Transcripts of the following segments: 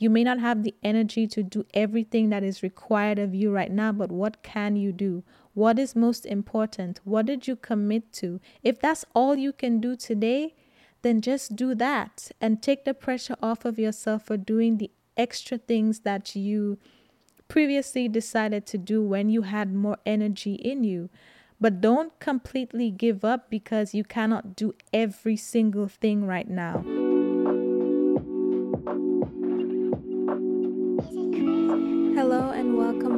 You may not have the energy to do everything that is required of you right now, but what can you do? What is most important? What did you commit to? If that's all you can do today, then just do that and take the pressure off of yourself for doing the extra things that you previously decided to do when you had more energy in you. But don't completely give up because you cannot do every single thing right now.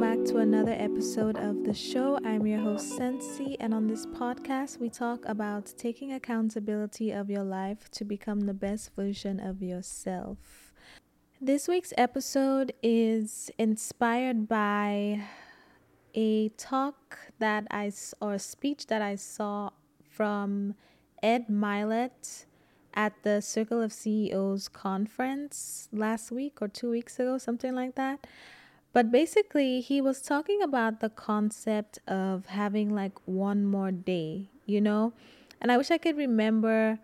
Back to another episode of the show. I'm your host Sensi, and on this podcast, we talk about taking accountability of your life to become the best version of yourself. This week's episode is inspired by a talk that I or a speech that I saw from Ed Mylett at the Circle of CEOs conference last week or two weeks ago, something like that. But basically, he was talking about the concept of having like one more day, you know? And I wish I could remember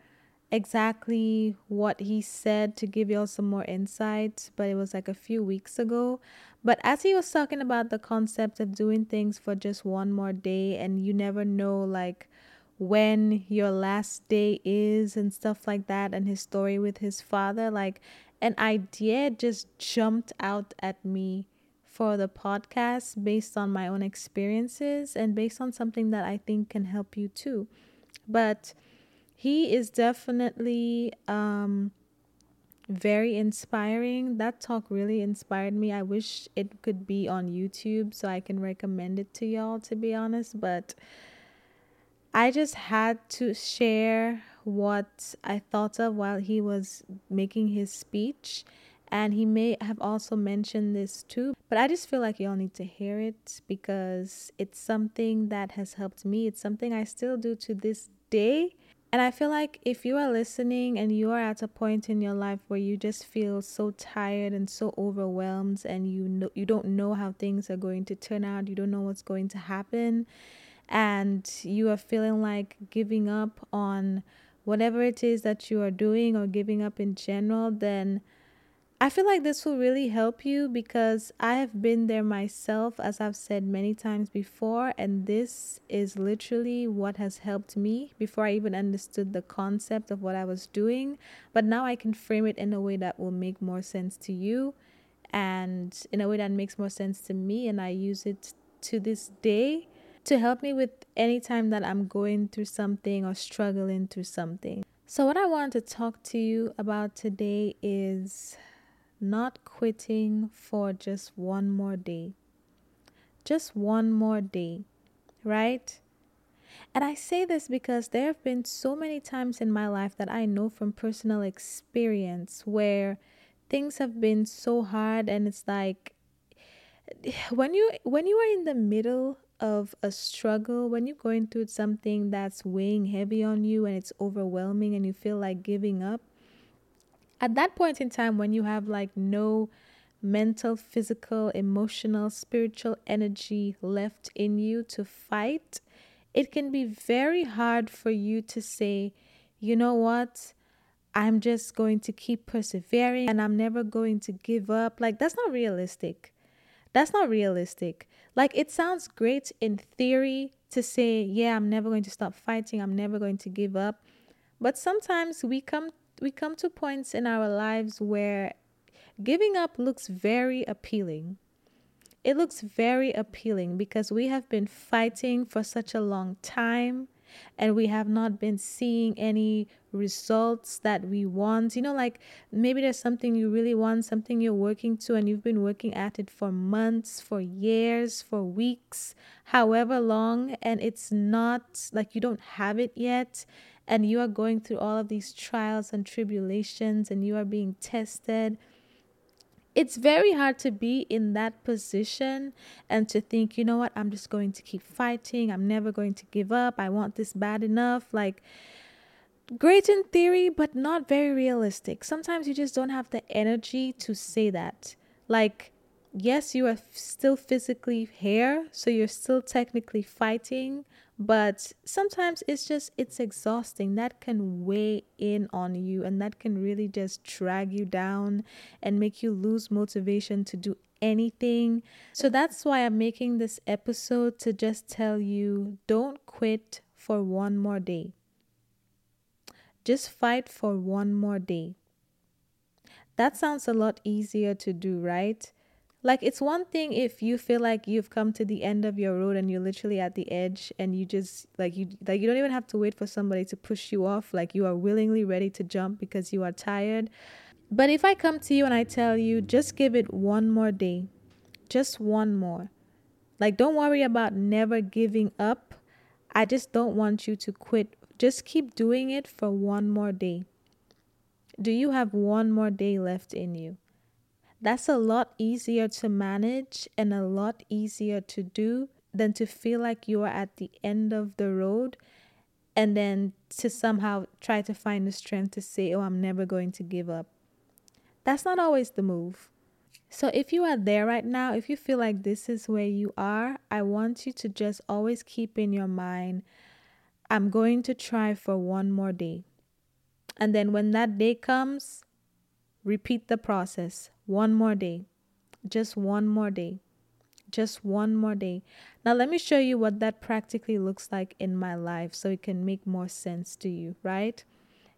exactly what he said to give y'all some more insight, but it was like a few weeks ago. But as he was talking about the concept of doing things for just one more day, and you never know, like, when your last day is and stuff like that and his story with his father like an idea just jumped out at me for the podcast based on my own experiences and based on something that I think can help you too. But he is definitely um very inspiring. That talk really inspired me. I wish it could be on youtube so i can recommend it to y'all to be honest but I just had to share what I thought of while he was making his speech. And he may have also mentioned this too, but I just feel like y'all need to hear it because it's something that has helped me. It's something I still do to this day. And I feel like if you are listening and you are at a point in your life where you just feel so tired and so overwhelmed and you know you don't know how things are going to turn out, you don't know what's going to happen, and you are feeling like giving up on whatever it is that you are doing or giving up in general, then I feel like this will really help you because I have been there myself, as I've said many times before, and this is literally what has helped me before I even understood the concept of what I was doing. But now I can frame it in a way that will make more sense to you and in a way that makes more sense to me, and I use it to this day to help me with any time that I'm going through something or struggling through something. So, what I want to talk to you about today is not quitting for just one more day. Just one more day, right? And I say this because there have been so many times in my life that I know from personal experience where things have been so hard and it's like when you when you are in the middle of a struggle, when you're going through something that's weighing heavy on you and it's overwhelming and you feel like giving up, at that point in time, when you have like no mental, physical, emotional, spiritual energy left in you to fight, it can be very hard for you to say, you know what? I'm just going to keep persevering and I'm never going to give up. Like, that's not realistic. That's not realistic. Like it sounds great in theory to say, yeah, I'm never going to stop fighting, I'm never going to give up. But sometimes we come we come to points in our lives where giving up looks very appealing. It looks very appealing because we have been fighting for such a long time and we have not been seeing any results that we want. You know, like maybe there's something you really want, something you're working to, and you've been working at it for months, for years, for weeks, however long, and it's not like you don't have it yet. And you are going through all of these trials and tribulations, and you are being tested it's very hard to be in that position and to think, you know what, I'm just going to keep fighting. I'm never going to give up. I want this bad enough. Like, great in theory, but not very realistic. Sometimes you just don't have the energy to say that. Like, yes, you are still physically here, so you're still technically fighting, but sometimes it's just it's exhausting. That can weigh in on you and that can really just drag you down and make you lose motivation to do anything. So that's why I'm making this episode to just tell you don't quit for one more day. Just fight for one more day. That sounds a lot easier to do, right? Like it's one thing if you feel like you've come to the end of your road and you're literally at the edge and you just like you like you don't even have to wait for somebody to push you off like you are willingly ready to jump because you are tired. But if I come to you and I tell you just give it one more day. Just one more. Like don't worry about never giving up. I just don't want you to quit. Just keep doing it for one more day. Do you have one more day left in you? That's a lot easier to manage and a lot easier to do than to feel like you are at the end of the road and then to somehow try to find the strength to say, Oh, I'm never going to give up. That's not always the move. So, if you are there right now, if you feel like this is where you are, I want you to just always keep in your mind, I'm going to try for one more day. And then when that day comes, repeat the process one more day. Just one more day. Just one more day. Now, let me show you what that practically looks like in my life so it can make more sense to you, right?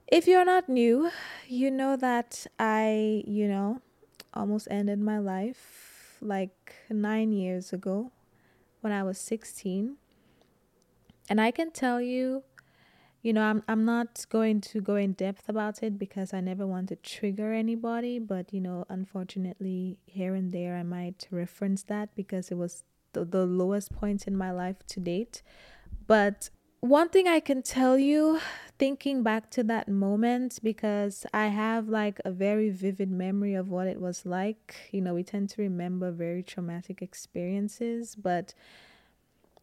If you're not new, you know that I, you know, almost ended my life like nine years ago when I was 16. And I can tell you you know, I'm I'm not going to go in depth about it because I never want to trigger anybody, but you know, unfortunately, here and there I might reference that because it was the, the lowest point in my life to date. But one thing I can tell you, thinking back to that moment, because I have like a very vivid memory of what it was like. You know, we tend to remember very traumatic experiences, but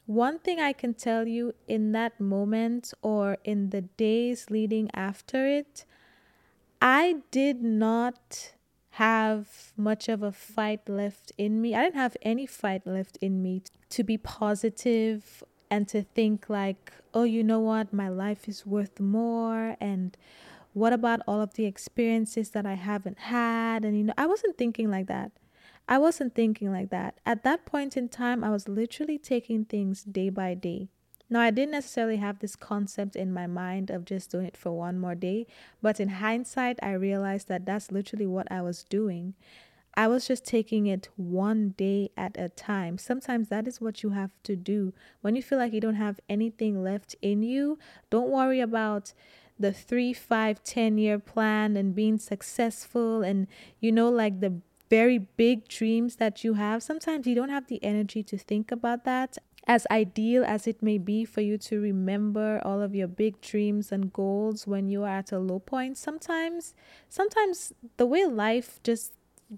one thing I can tell you in that moment or in the days leading after it, I did not have much of a fight left in me. I didn't have any fight left in me to be positive and to think like, oh, you know what, my life is worth more and what about all of the experiences that I haven't had? And you know, I wasn't thinking like that. I wasn't thinking like that. At that point in time, I was literally taking things day by day. Now, I didn't necessarily have this concept in my mind of just doing it for one more day, but in hindsight, I realized that that's literally what I was doing. I was just taking it one day at a time. Sometimes that is what you have to do. When you feel like you don't have anything left in you, don't worry about the three, five, ten year plan and being successful and, you know, like the very big dreams that you have, sometimes you don't have the energy to think about that. As ideal as it may be for you to remember all of your big dreams and goals when you are at a low point, sometimes, sometimes the way life just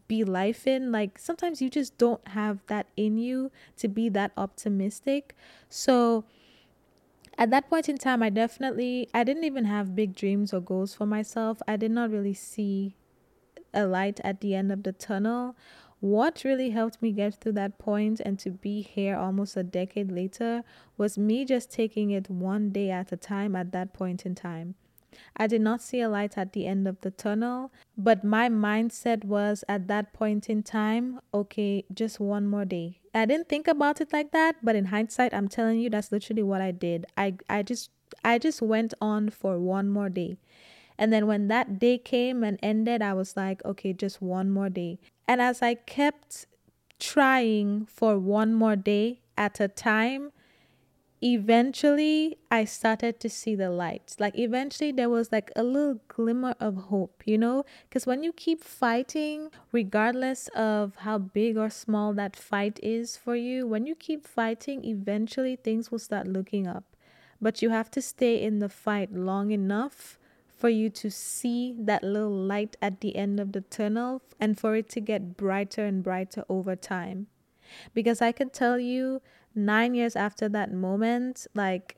be life in, like sometimes you just don't have that in you to be that optimistic. So, at that point in time, I definitely, I didn't even have big dreams or goals for myself. I did not really see a light at the end of the tunnel. What really helped me get through that point and to be here almost a decade later was me just taking it one day at a time at that point in time. I did not see a light at the end of the tunnel, but my mindset was at that point in time, okay, just one more day. I didn't think about it like that, but in hindsight, I'm telling you that's literally what I did. I I just I just went on for one more day. And then when that day came and ended, I was like, okay, just one more day. And as I kept trying for one more day at a time, eventually I started to see the light. Like eventually there was like a little glimmer of hope, you know? Because when you keep fighting, regardless of how big or small that fight is for you, when you keep fighting, eventually things will start looking up. But you have to stay in the fight long enough for you to see that little light at the end of the tunnel and for it to get brighter and brighter over time. Because I can tell you, nine years after that moment, like,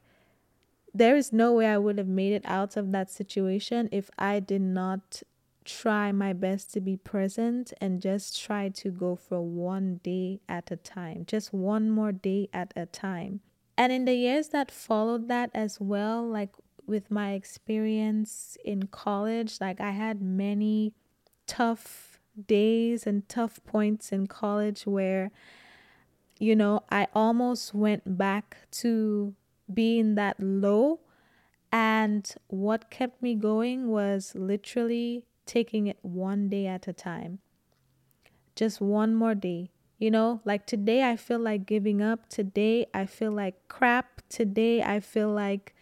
there is no way I would have made it out of that situation if I did not try my best to be present and just try to go for one day at a time, just one more day at a time. And in the years that followed that as well, like with my experience in college, like I had many tough days and tough points in college where, you know, I almost went back to being that low. And what kept me going was literally taking it one day at a time. Just one more day. You know, like today I feel like giving up. Today I feel like crap. Today I feel like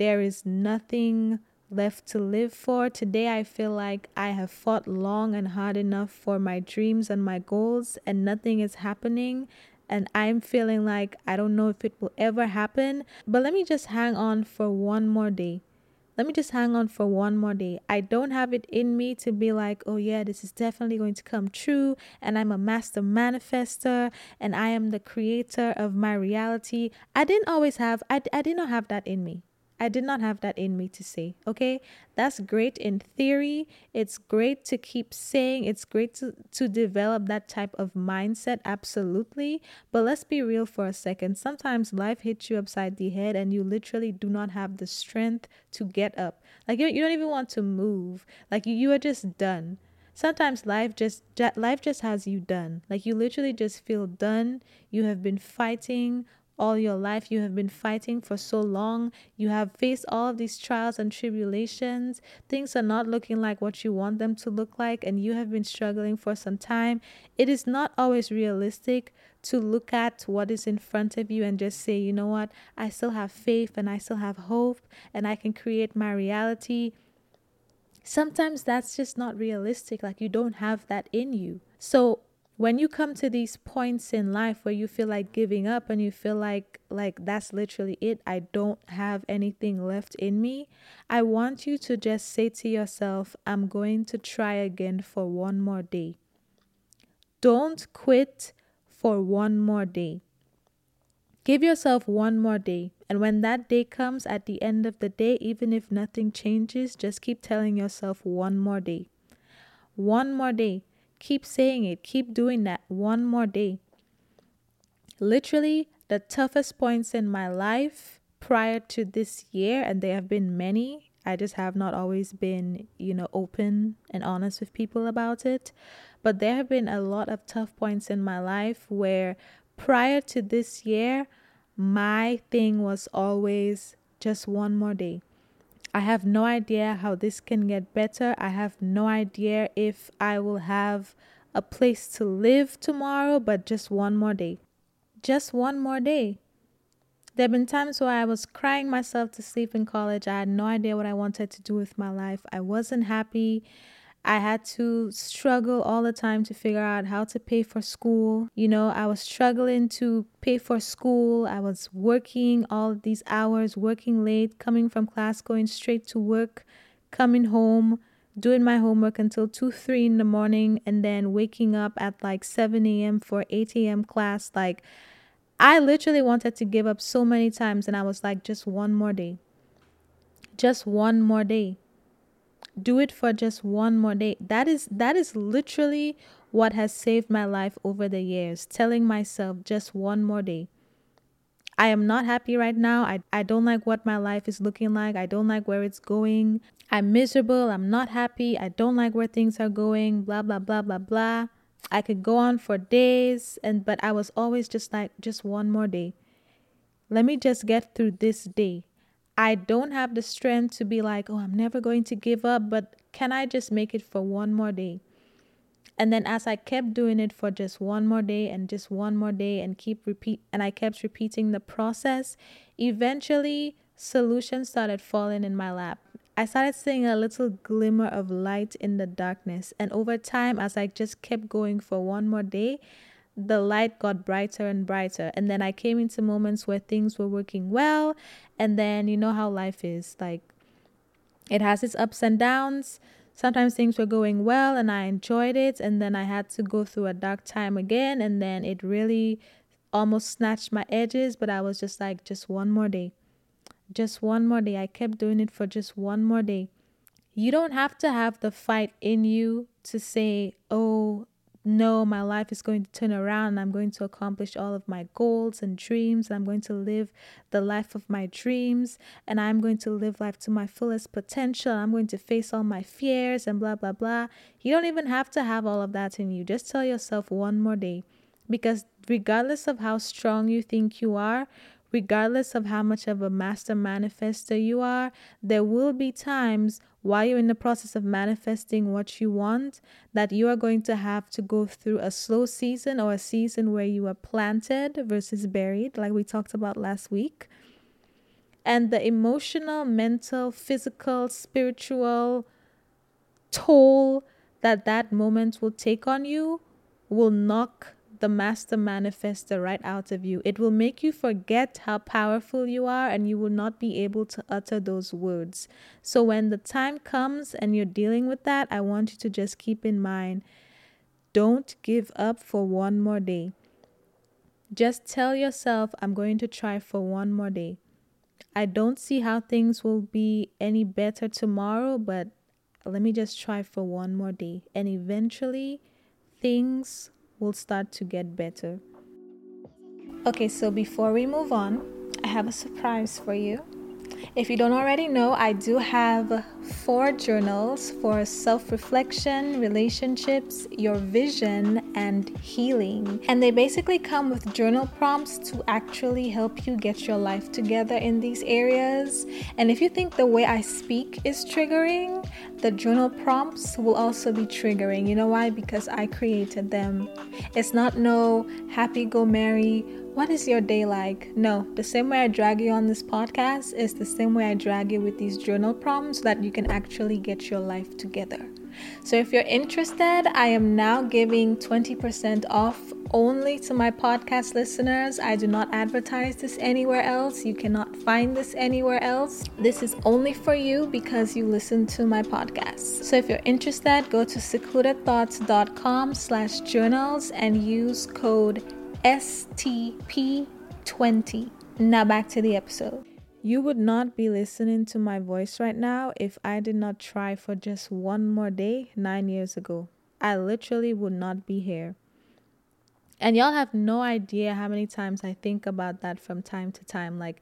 there is nothing left to live for. Today I feel like I have fought long and hard enough for my dreams and my goals, and nothing is happening. And I'm feeling like I don't know if it will ever happen, but let me just hang on for one more day let me just hang on for one more day. I don't have it in me to be like, oh, yeah, this is definitely going to come true. And I'm a master manifester and I am the creator of my reality. I didn't always have, I, I did not have that in me. I did not have that in me to say. Okay. That's great in theory. It's great to keep saying. It's great to, to develop that type of mindset. Absolutely. But let's be real for a second. Sometimes life hits you upside the head and you literally do not have the strength to get up. Like you, you don't even want to move. Like you, you are just done sometimes life just life just has you done like you literally just feel done you have been fighting all your life. You have been fighting for so long. You have faced all of these trials and tribulations. Things are not looking like what you want them to look like, and you have been struggling for some time. It is not always realistic to look at what is in front of you and just say, you know what, I still have faith and I still have hope and I can create my reality. Sometimes that's just not realistic. Like you don't have that in you. So when you come to these points in life where you feel like giving up and you feel like like that's literally it i don't have anything left in me i want you to just say to yourself i'm going to try again for one more day. Don't quit for one more day. Give yourself one more day. And when that day comes at the end of the day even if nothing changes just keep telling yourself one more day. One more day Keep saying it. Keep doing that one more day. Literally, the toughest points in my life prior to this year, and there have been many. I just have not always been, you know, open and honest with people about it. But there have been a lot of tough points in my life where prior to this year, my thing was always just one more day. I have no idea how this can get better. I have no idea if I will have a place to live tomorrow, but just one more day. Just one more day. There have been times where I was crying myself to sleep in college. I had no idea what I wanted to do with my life. I wasn't happy. I had to struggle all the time to figure out how to pay for school. You know, I was struggling to pay for school. I was working all these hours, working late, coming from class, going straight to work, coming home, doing my homework until 2, 3 in the morning, and then waking up at like 7 a.m. for 8 a.m. class. Like, I literally wanted to give up so many times, and I was like, just one more day. Just one more day do it for just one more day that is that is literally what has saved my life over the years telling myself just one more day I am not happy right now. I, I don't like what my life is looking like. I don't like where it's going. I'm miserable. I'm not happy. I don't like where things are going. Blah, blah, blah, blah, blah. I could go on for days and but I was always just like just one more day. Let me just get through this day. I don't have the strength to be like, oh, I'm never going to give up, but can I just make it for one more day? And then as I kept doing it for just one more day and just one more day and keep repeat and I kept repeating the process, eventually solutions started falling in my lap. I started seeing a little glimmer of light in the darkness. And over time, as I just kept going for one more day, the light got brighter and brighter. And then I came into moments where things were working well. And then you know how life is like It has its ups and downs. Sometimes things were going well and I enjoyed it, and then I had to go through a dark time again, and then it really almost snatched my edges, but I was just like, just one more day. Just one more day. I kept doing it for just one more day. You don't have to have the fight in you to say, oh, no, my life is going to turn around. I'm going to accomplish all of my goals and dreams. And I'm going to live the life of my dreams. And I'm going to live life to my fullest potential. I'm going to face all my fears and blah, blah, blah. You don't even have to have all of that in you. Just tell yourself one more day. Because regardless of how strong you think you are, regardless of how much of a master manifester you are, there will be times while you're in the process of manifesting what you want that you are going to have to go through a slow season or a season where you are planted versus buried, like we talked about last week. And the emotional, mental, physical, spiritual toll that that moment will take on you will knock the master manifester right out of you. It will make you forget how powerful you are and you will not be able to utter those words. So when the time comes and you're dealing with that, I want you to just keep in mind don't give up for one more day. Just tell yourself, I'm going to try for one more day. I don't see how things will be any better tomorrow, but let me just try for one more day. And eventually, things will start to get better. Okay, so before we move on, I have a surprise for you. If you don't already know, I do have four journals for self reflection, relationships, your vision, and healing. And they basically come with journal prompts to actually help you get your life together in these areas. And if you think the way I speak is triggering, the journal prompts will also be triggering. You know why? Because I created them. It's not no happy go merry what is your day like? No, the same way I drag you on this podcast is the same way I drag you with these journal prompts so that you can actually get your life together. So if you're interested, I am now giving 20% off only to my podcast listeners. I do not advertise this anywhere else. You cannot find this anywhere else. This is only for you because you listen to my podcast. So if you're interested, go to secludedthoughts.com slash journals and use code STP20. Now back to the episode. You would not be listening to my voice right now if I did not try for just one more day nine years ago. I literally would not be here. And y'all have no idea how many times I think about that from time to time. Like,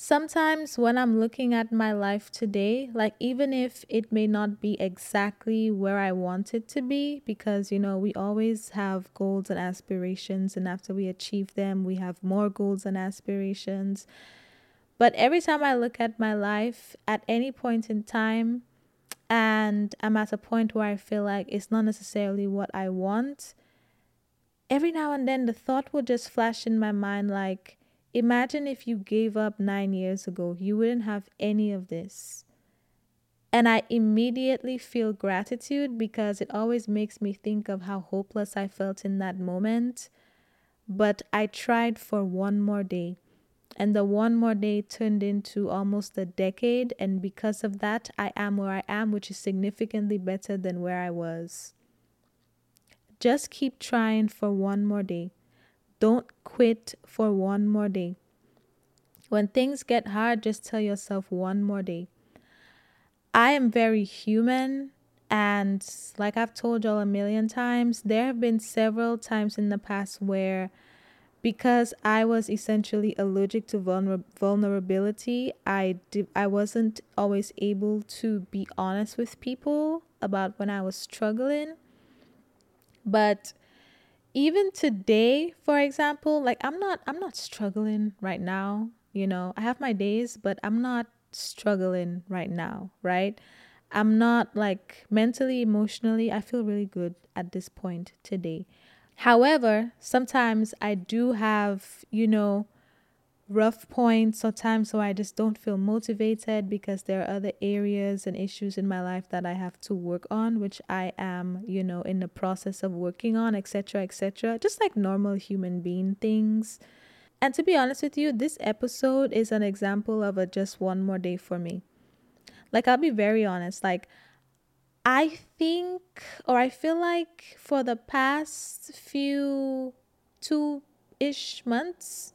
sometimes when I'm looking at my life today, like even if it may not be exactly where I want it to be, because you know, we always have goals and aspirations, and after we achieve them, we have more goals and aspirations. But every time I look at my life at any point in time, and I'm at a point where I feel like it's not necessarily what I want, every now and then the thought will just flash in my mind like, Imagine if you gave up nine years ago, you wouldn't have any of this. And I immediately feel gratitude because it always makes me think of how hopeless I felt in that moment. But I tried for one more day. And the one more day turned into almost a decade. And because of that, I am where I am, which is significantly better than where I was. Just keep trying for one more day. Don't quit for one more day. When things get hard, just tell yourself one more day. I am very human. And like I've told y'all a million times, there have been several times in the past where, because I was essentially allergic to vulner- vulnerability, I, I wasn't always able to be honest with people about when I was struggling. But even today for example like i'm not i'm not struggling right now you know? I have my days but i'm not struggling right now right? I'm not like mentally emotionally i feel really good at this point today. However sometimes i do have you know rough points or times where I just don't feel motivated because there are other areas and issues in my life that I have to work on, which I am, you know, in the process of working on, etc., etc. Just like normal human being things. And to be honest with you, this episode is an example of a just one more day for me. Like, I'll be very honest. Like, I think, or I feel like for the past few two ish months,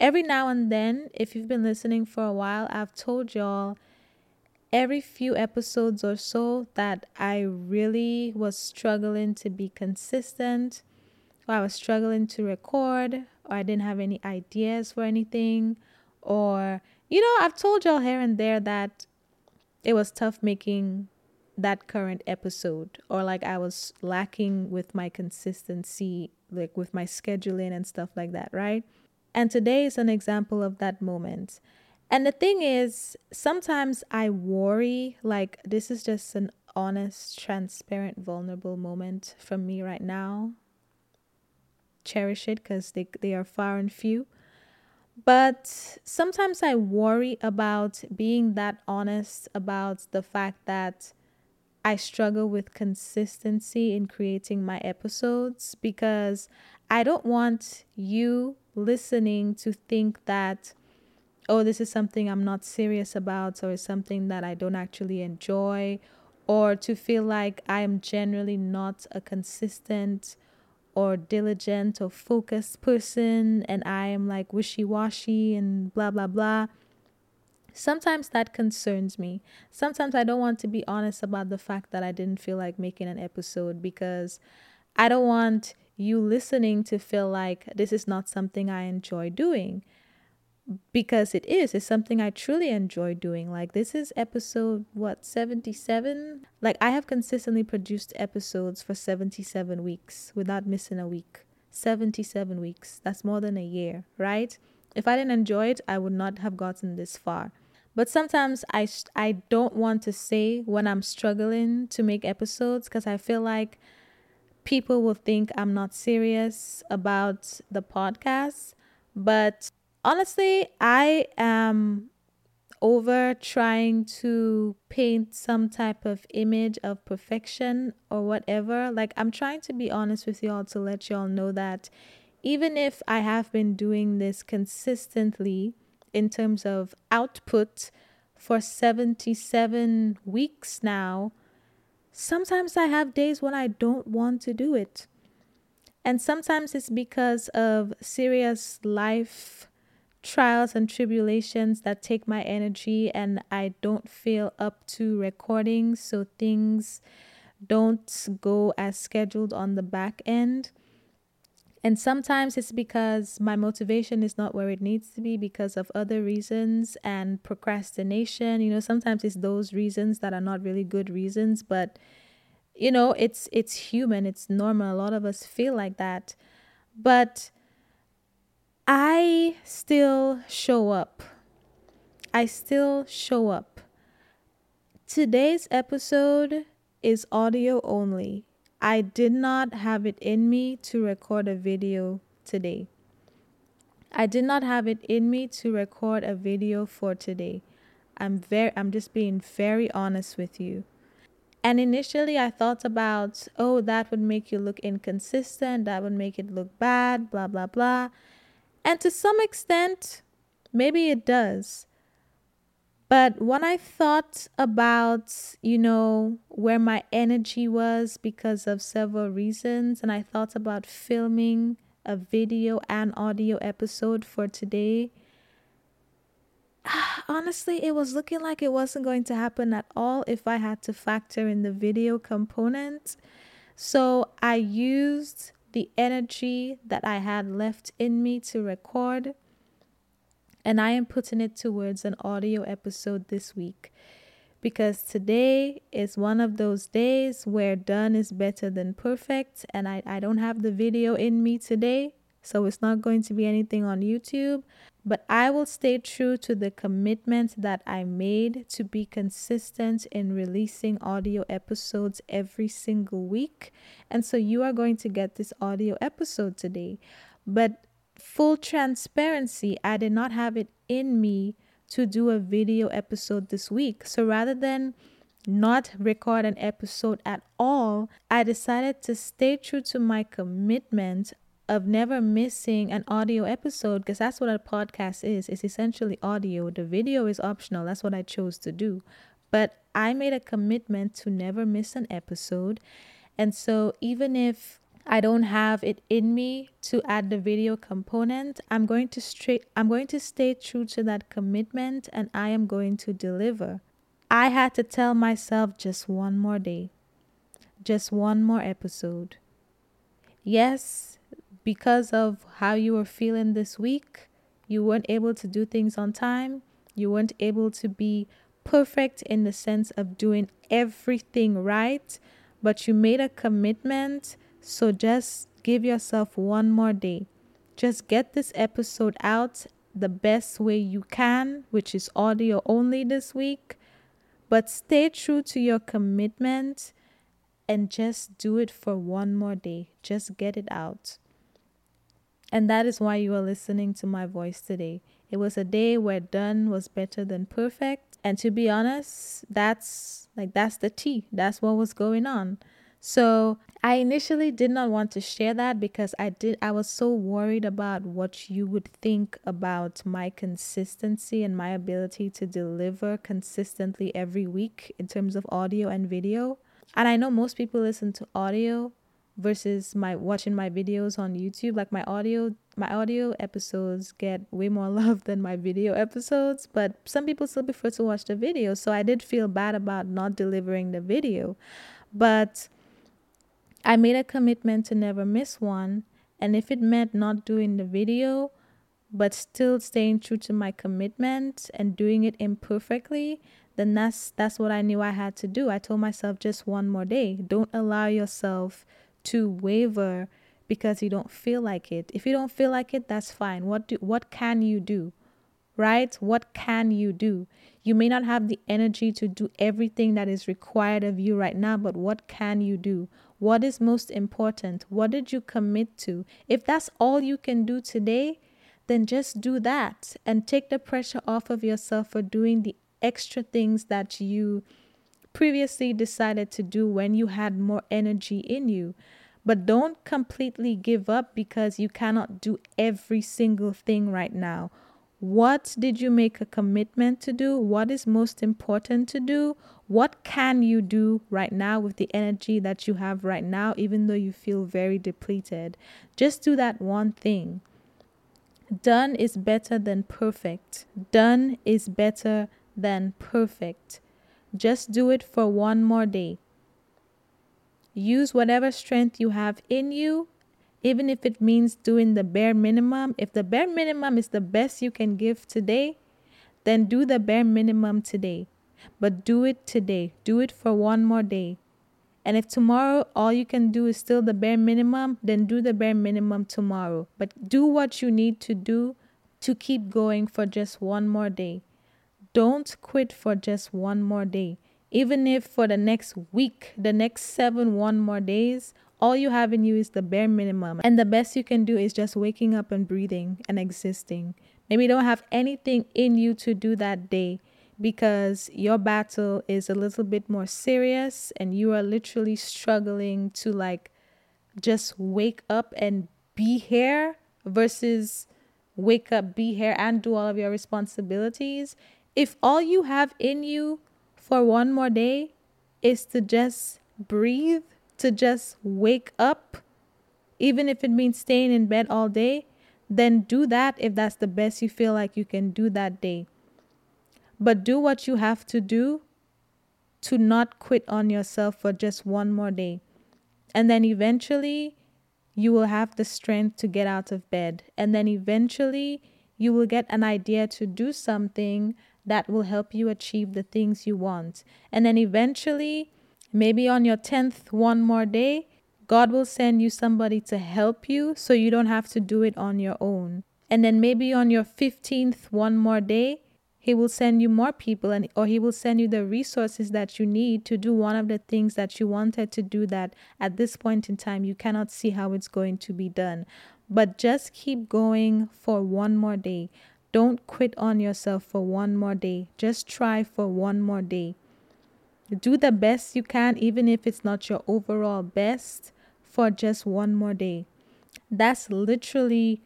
every now and then, if you've been listening for a while, I've told y'all every few episodes or so that I really was struggling to be consistent, or I was struggling to record, or I didn't have any ideas for anything, or, you know, I've told y'all here and there that it was tough making that current episode, or like I was lacking with my consistency, like with my scheduling and stuff like that, right? And today is an example of that moment. And the thing is, sometimes I worry like this is just an honest, transparent, vulnerable moment for me right now. Cherish it because they, they are far and few. But sometimes I worry about being that honest about the fact that I struggle with consistency in creating my episodes because I don't want you listening to think that, oh, this is something I'm not serious about or it's something that I don't actually enjoy, or to feel like I am generally not a consistent or diligent or focused person and I am like wishy washy and blah, blah, blah. Sometimes that concerns me. Sometimes I don't want to be honest about the fact that I didn't feel like making an episode because I don't want you listening to feel like this is not something I enjoy doing. Because it is it's something i truly enjoy doing. Like this is episode what 77 like i have consistently produced episodes for 77 weeks without missing a week. 77 weeks. That's more than a year right? If i didn't enjoy it i would not have gotten this far. But sometimes i i don't want to say when i'm struggling to make episodes because i feel like people will think I'm not serious about the podcast. But honestly, I am over trying to paint some type of image of perfection or whatever. Like, I'm trying to be honest with y'all to let y'all know that even if I have been doing this consistently in terms of output for 77 weeks now, sometimes I have days when I don't want to do it. And sometimes it's because of serious life trials and tribulations that take my energy and I don't feel up to recording. So things don't go as scheduled on the back end. And sometimes it's because my motivation is not where it needs to be because of other reasons and procrastination. You know, sometimes it's those reasons that are not really good reasons, but you know, it's it's human, it's normal. A lot of us feel like that. But I still show up. I still show up. Today's episode is audio only. I did not have it in me to record a video today. I did not have it in me to record a video for today. I'm very I'm just being very honest with you. And initially I thought about, oh, that would make you look inconsistent, that would make it look bad, blah blah blah. And to some extent, maybe it does. But when I thought about, you know, where my energy was because of several reasons, and I thought about filming a video and audio episode for today, honestly, it was looking like it wasn't going to happen at all if I had to factor in the video component. So I used the energy that I had left in me to record and I am putting it towards an audio episode this week because today is one of those days where done is better than perfect. And I, I don't have the video in me today, so it's not going to be anything on YouTube. But I will stay true to the commitment that I made to be consistent in releasing audio episodes every single week. And so you are going to get this audio episode today. But full transparency, I did not have it in me to do a video episode this week. So rather than not record an episode at all, I decided to stay true to my commitment of never missing an audio episode because that's what a podcast is. It's essentially audio. The video is optional. That's what I chose to do. But I made a commitment to never miss an episode. And so even if I don't have it in me to add the video component, I'm going to straight I'm going to stay true to that commitment and I am going to deliver. I had to tell myself just one more day. Just one more episode. Yes, because of how you were feeling this week, you weren't able to do things on time. You weren't able to be perfect in the sense of doing everything right, but you made a commitment. So just give yourself one more day. Just get this episode out the best way you can, which is audio only this week. But stay true to your commitment and just do it for one more day. Just get it out. And that is why you are listening to my voice today. It was a day where done was better than perfect. And to be honest, that's like that's the tea. That's what was going on. So I initially did not want to share that because I did I was so worried about what you would think about my consistency and my ability to deliver consistently every week in terms of audio and video. And I know most people listen to audio versus my watching my videos on YouTube. Like my audio my audio episodes get way more love than my video episodes, but some people still prefer to watch the video. So I did feel bad about not delivering the video. But I made a commitment to never miss one, and if it meant not doing the video, but still staying true to my commitment and doing it imperfectly, then that's that's what I knew I had to do. I told myself just one more day. Don't allow yourself to waver because you don't feel like it. If you don't feel like it, that's fine. What do what can you do? Right? What can you do? You may not have the energy to do everything that is required of you right now, but what can you do? What is most important? What did you commit to? If that's all you can do today, then just do that and take the pressure off of yourself for doing the extra things that you previously decided to do when you had more energy in you. But don't completely give up because you cannot do every single thing right now. What did you make a commitment to do? What is most important to do? What can you do right now with the energy that you have right now, even though you feel very depleted? Just do that one thing. Done is better than perfect. Done is better than perfect. Just do it for one more day. Use whatever strength you have in you, even if it means doing the bare minimum. If the bare minimum is the best you can give today, then do the bare minimum today. But do it today. Do it for one more day. And if tomorrow all you can do is still the bare minimum, then do the bare minimum tomorrow. But do what you need to do to keep going for just one more day. Don't quit for just one more day. Even if for the next week, the next seven, one more days, all you have in you is the bare minimum. And the best you can do is just waking up and breathing and existing. Maybe you don't have anything in you to do that day because your battle is a little bit more serious and you are literally struggling to like just wake up and be here versus wake up, be here, and do all of your responsibilities. If all you have in you for one more day is to just breathe, to just wake up, even if it means staying in bed all day, then do that if that's the best you feel like you can do that day. But do what you have to do to not quit on yourself for just one more day. And then eventually, you will have the strength to get out of bed. And then eventually, you will get an idea to do something that will help you achieve the things you want. And then eventually, maybe on your 10th one more day, God will send you somebody to help you so you don't have to do it on your own. And then maybe on your 15th one more day, he will send you more people and or he will send you the resources that you need to do one of the things that you wanted to do that at this point in time you cannot see how it's going to be done. But just keep going for one more day. Don't quit on yourself for one more day. Just try for one more day. Do the best you can, even if it's not your overall best, for just one more day. That's literally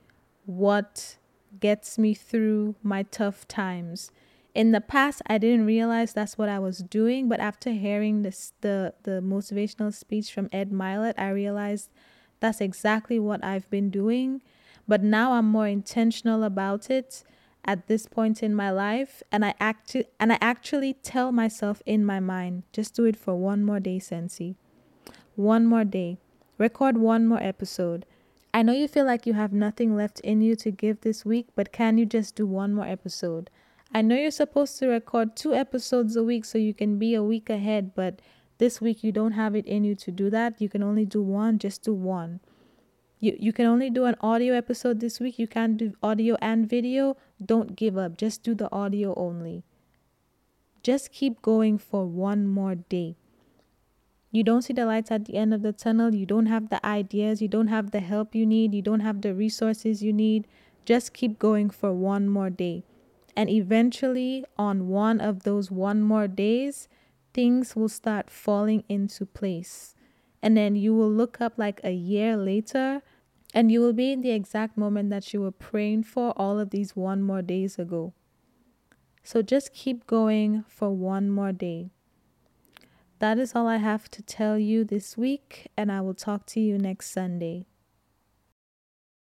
what gets me through my tough times in the past I didn't realize that's what I was doing, but after hearing this the the motivational speech from Ed Mylett, I realized that's exactly what I've been doing. But now I'm more intentional about it at this point in my life and I act and I actually tell myself in my mind, just do it for one more day, Sensi. One more day. Record one more episode. I know you feel like you have nothing left in you to give this week, but can you just do one more episode? I know you're supposed to record two episodes a week so you can be a week ahead, but this week you don't have it in you to do that. You can only do one, just do one. You, you can only do an audio episode this week. You can't do audio and video. Don't give up. Just do the audio only. Just keep going for one more day. You don't see the lights at the end of the tunnel. You don't have the ideas. You don't have the help you need. You don't have the resources you need. Just keep going for one more day. And eventually, on one of those one more days, things will start falling into place. And then you will look up like a year later and you will be in the exact moment that you were praying for all of these one more days ago. So just keep going for one more day. That is all I have to tell you this week, and I will talk to you next Sunday.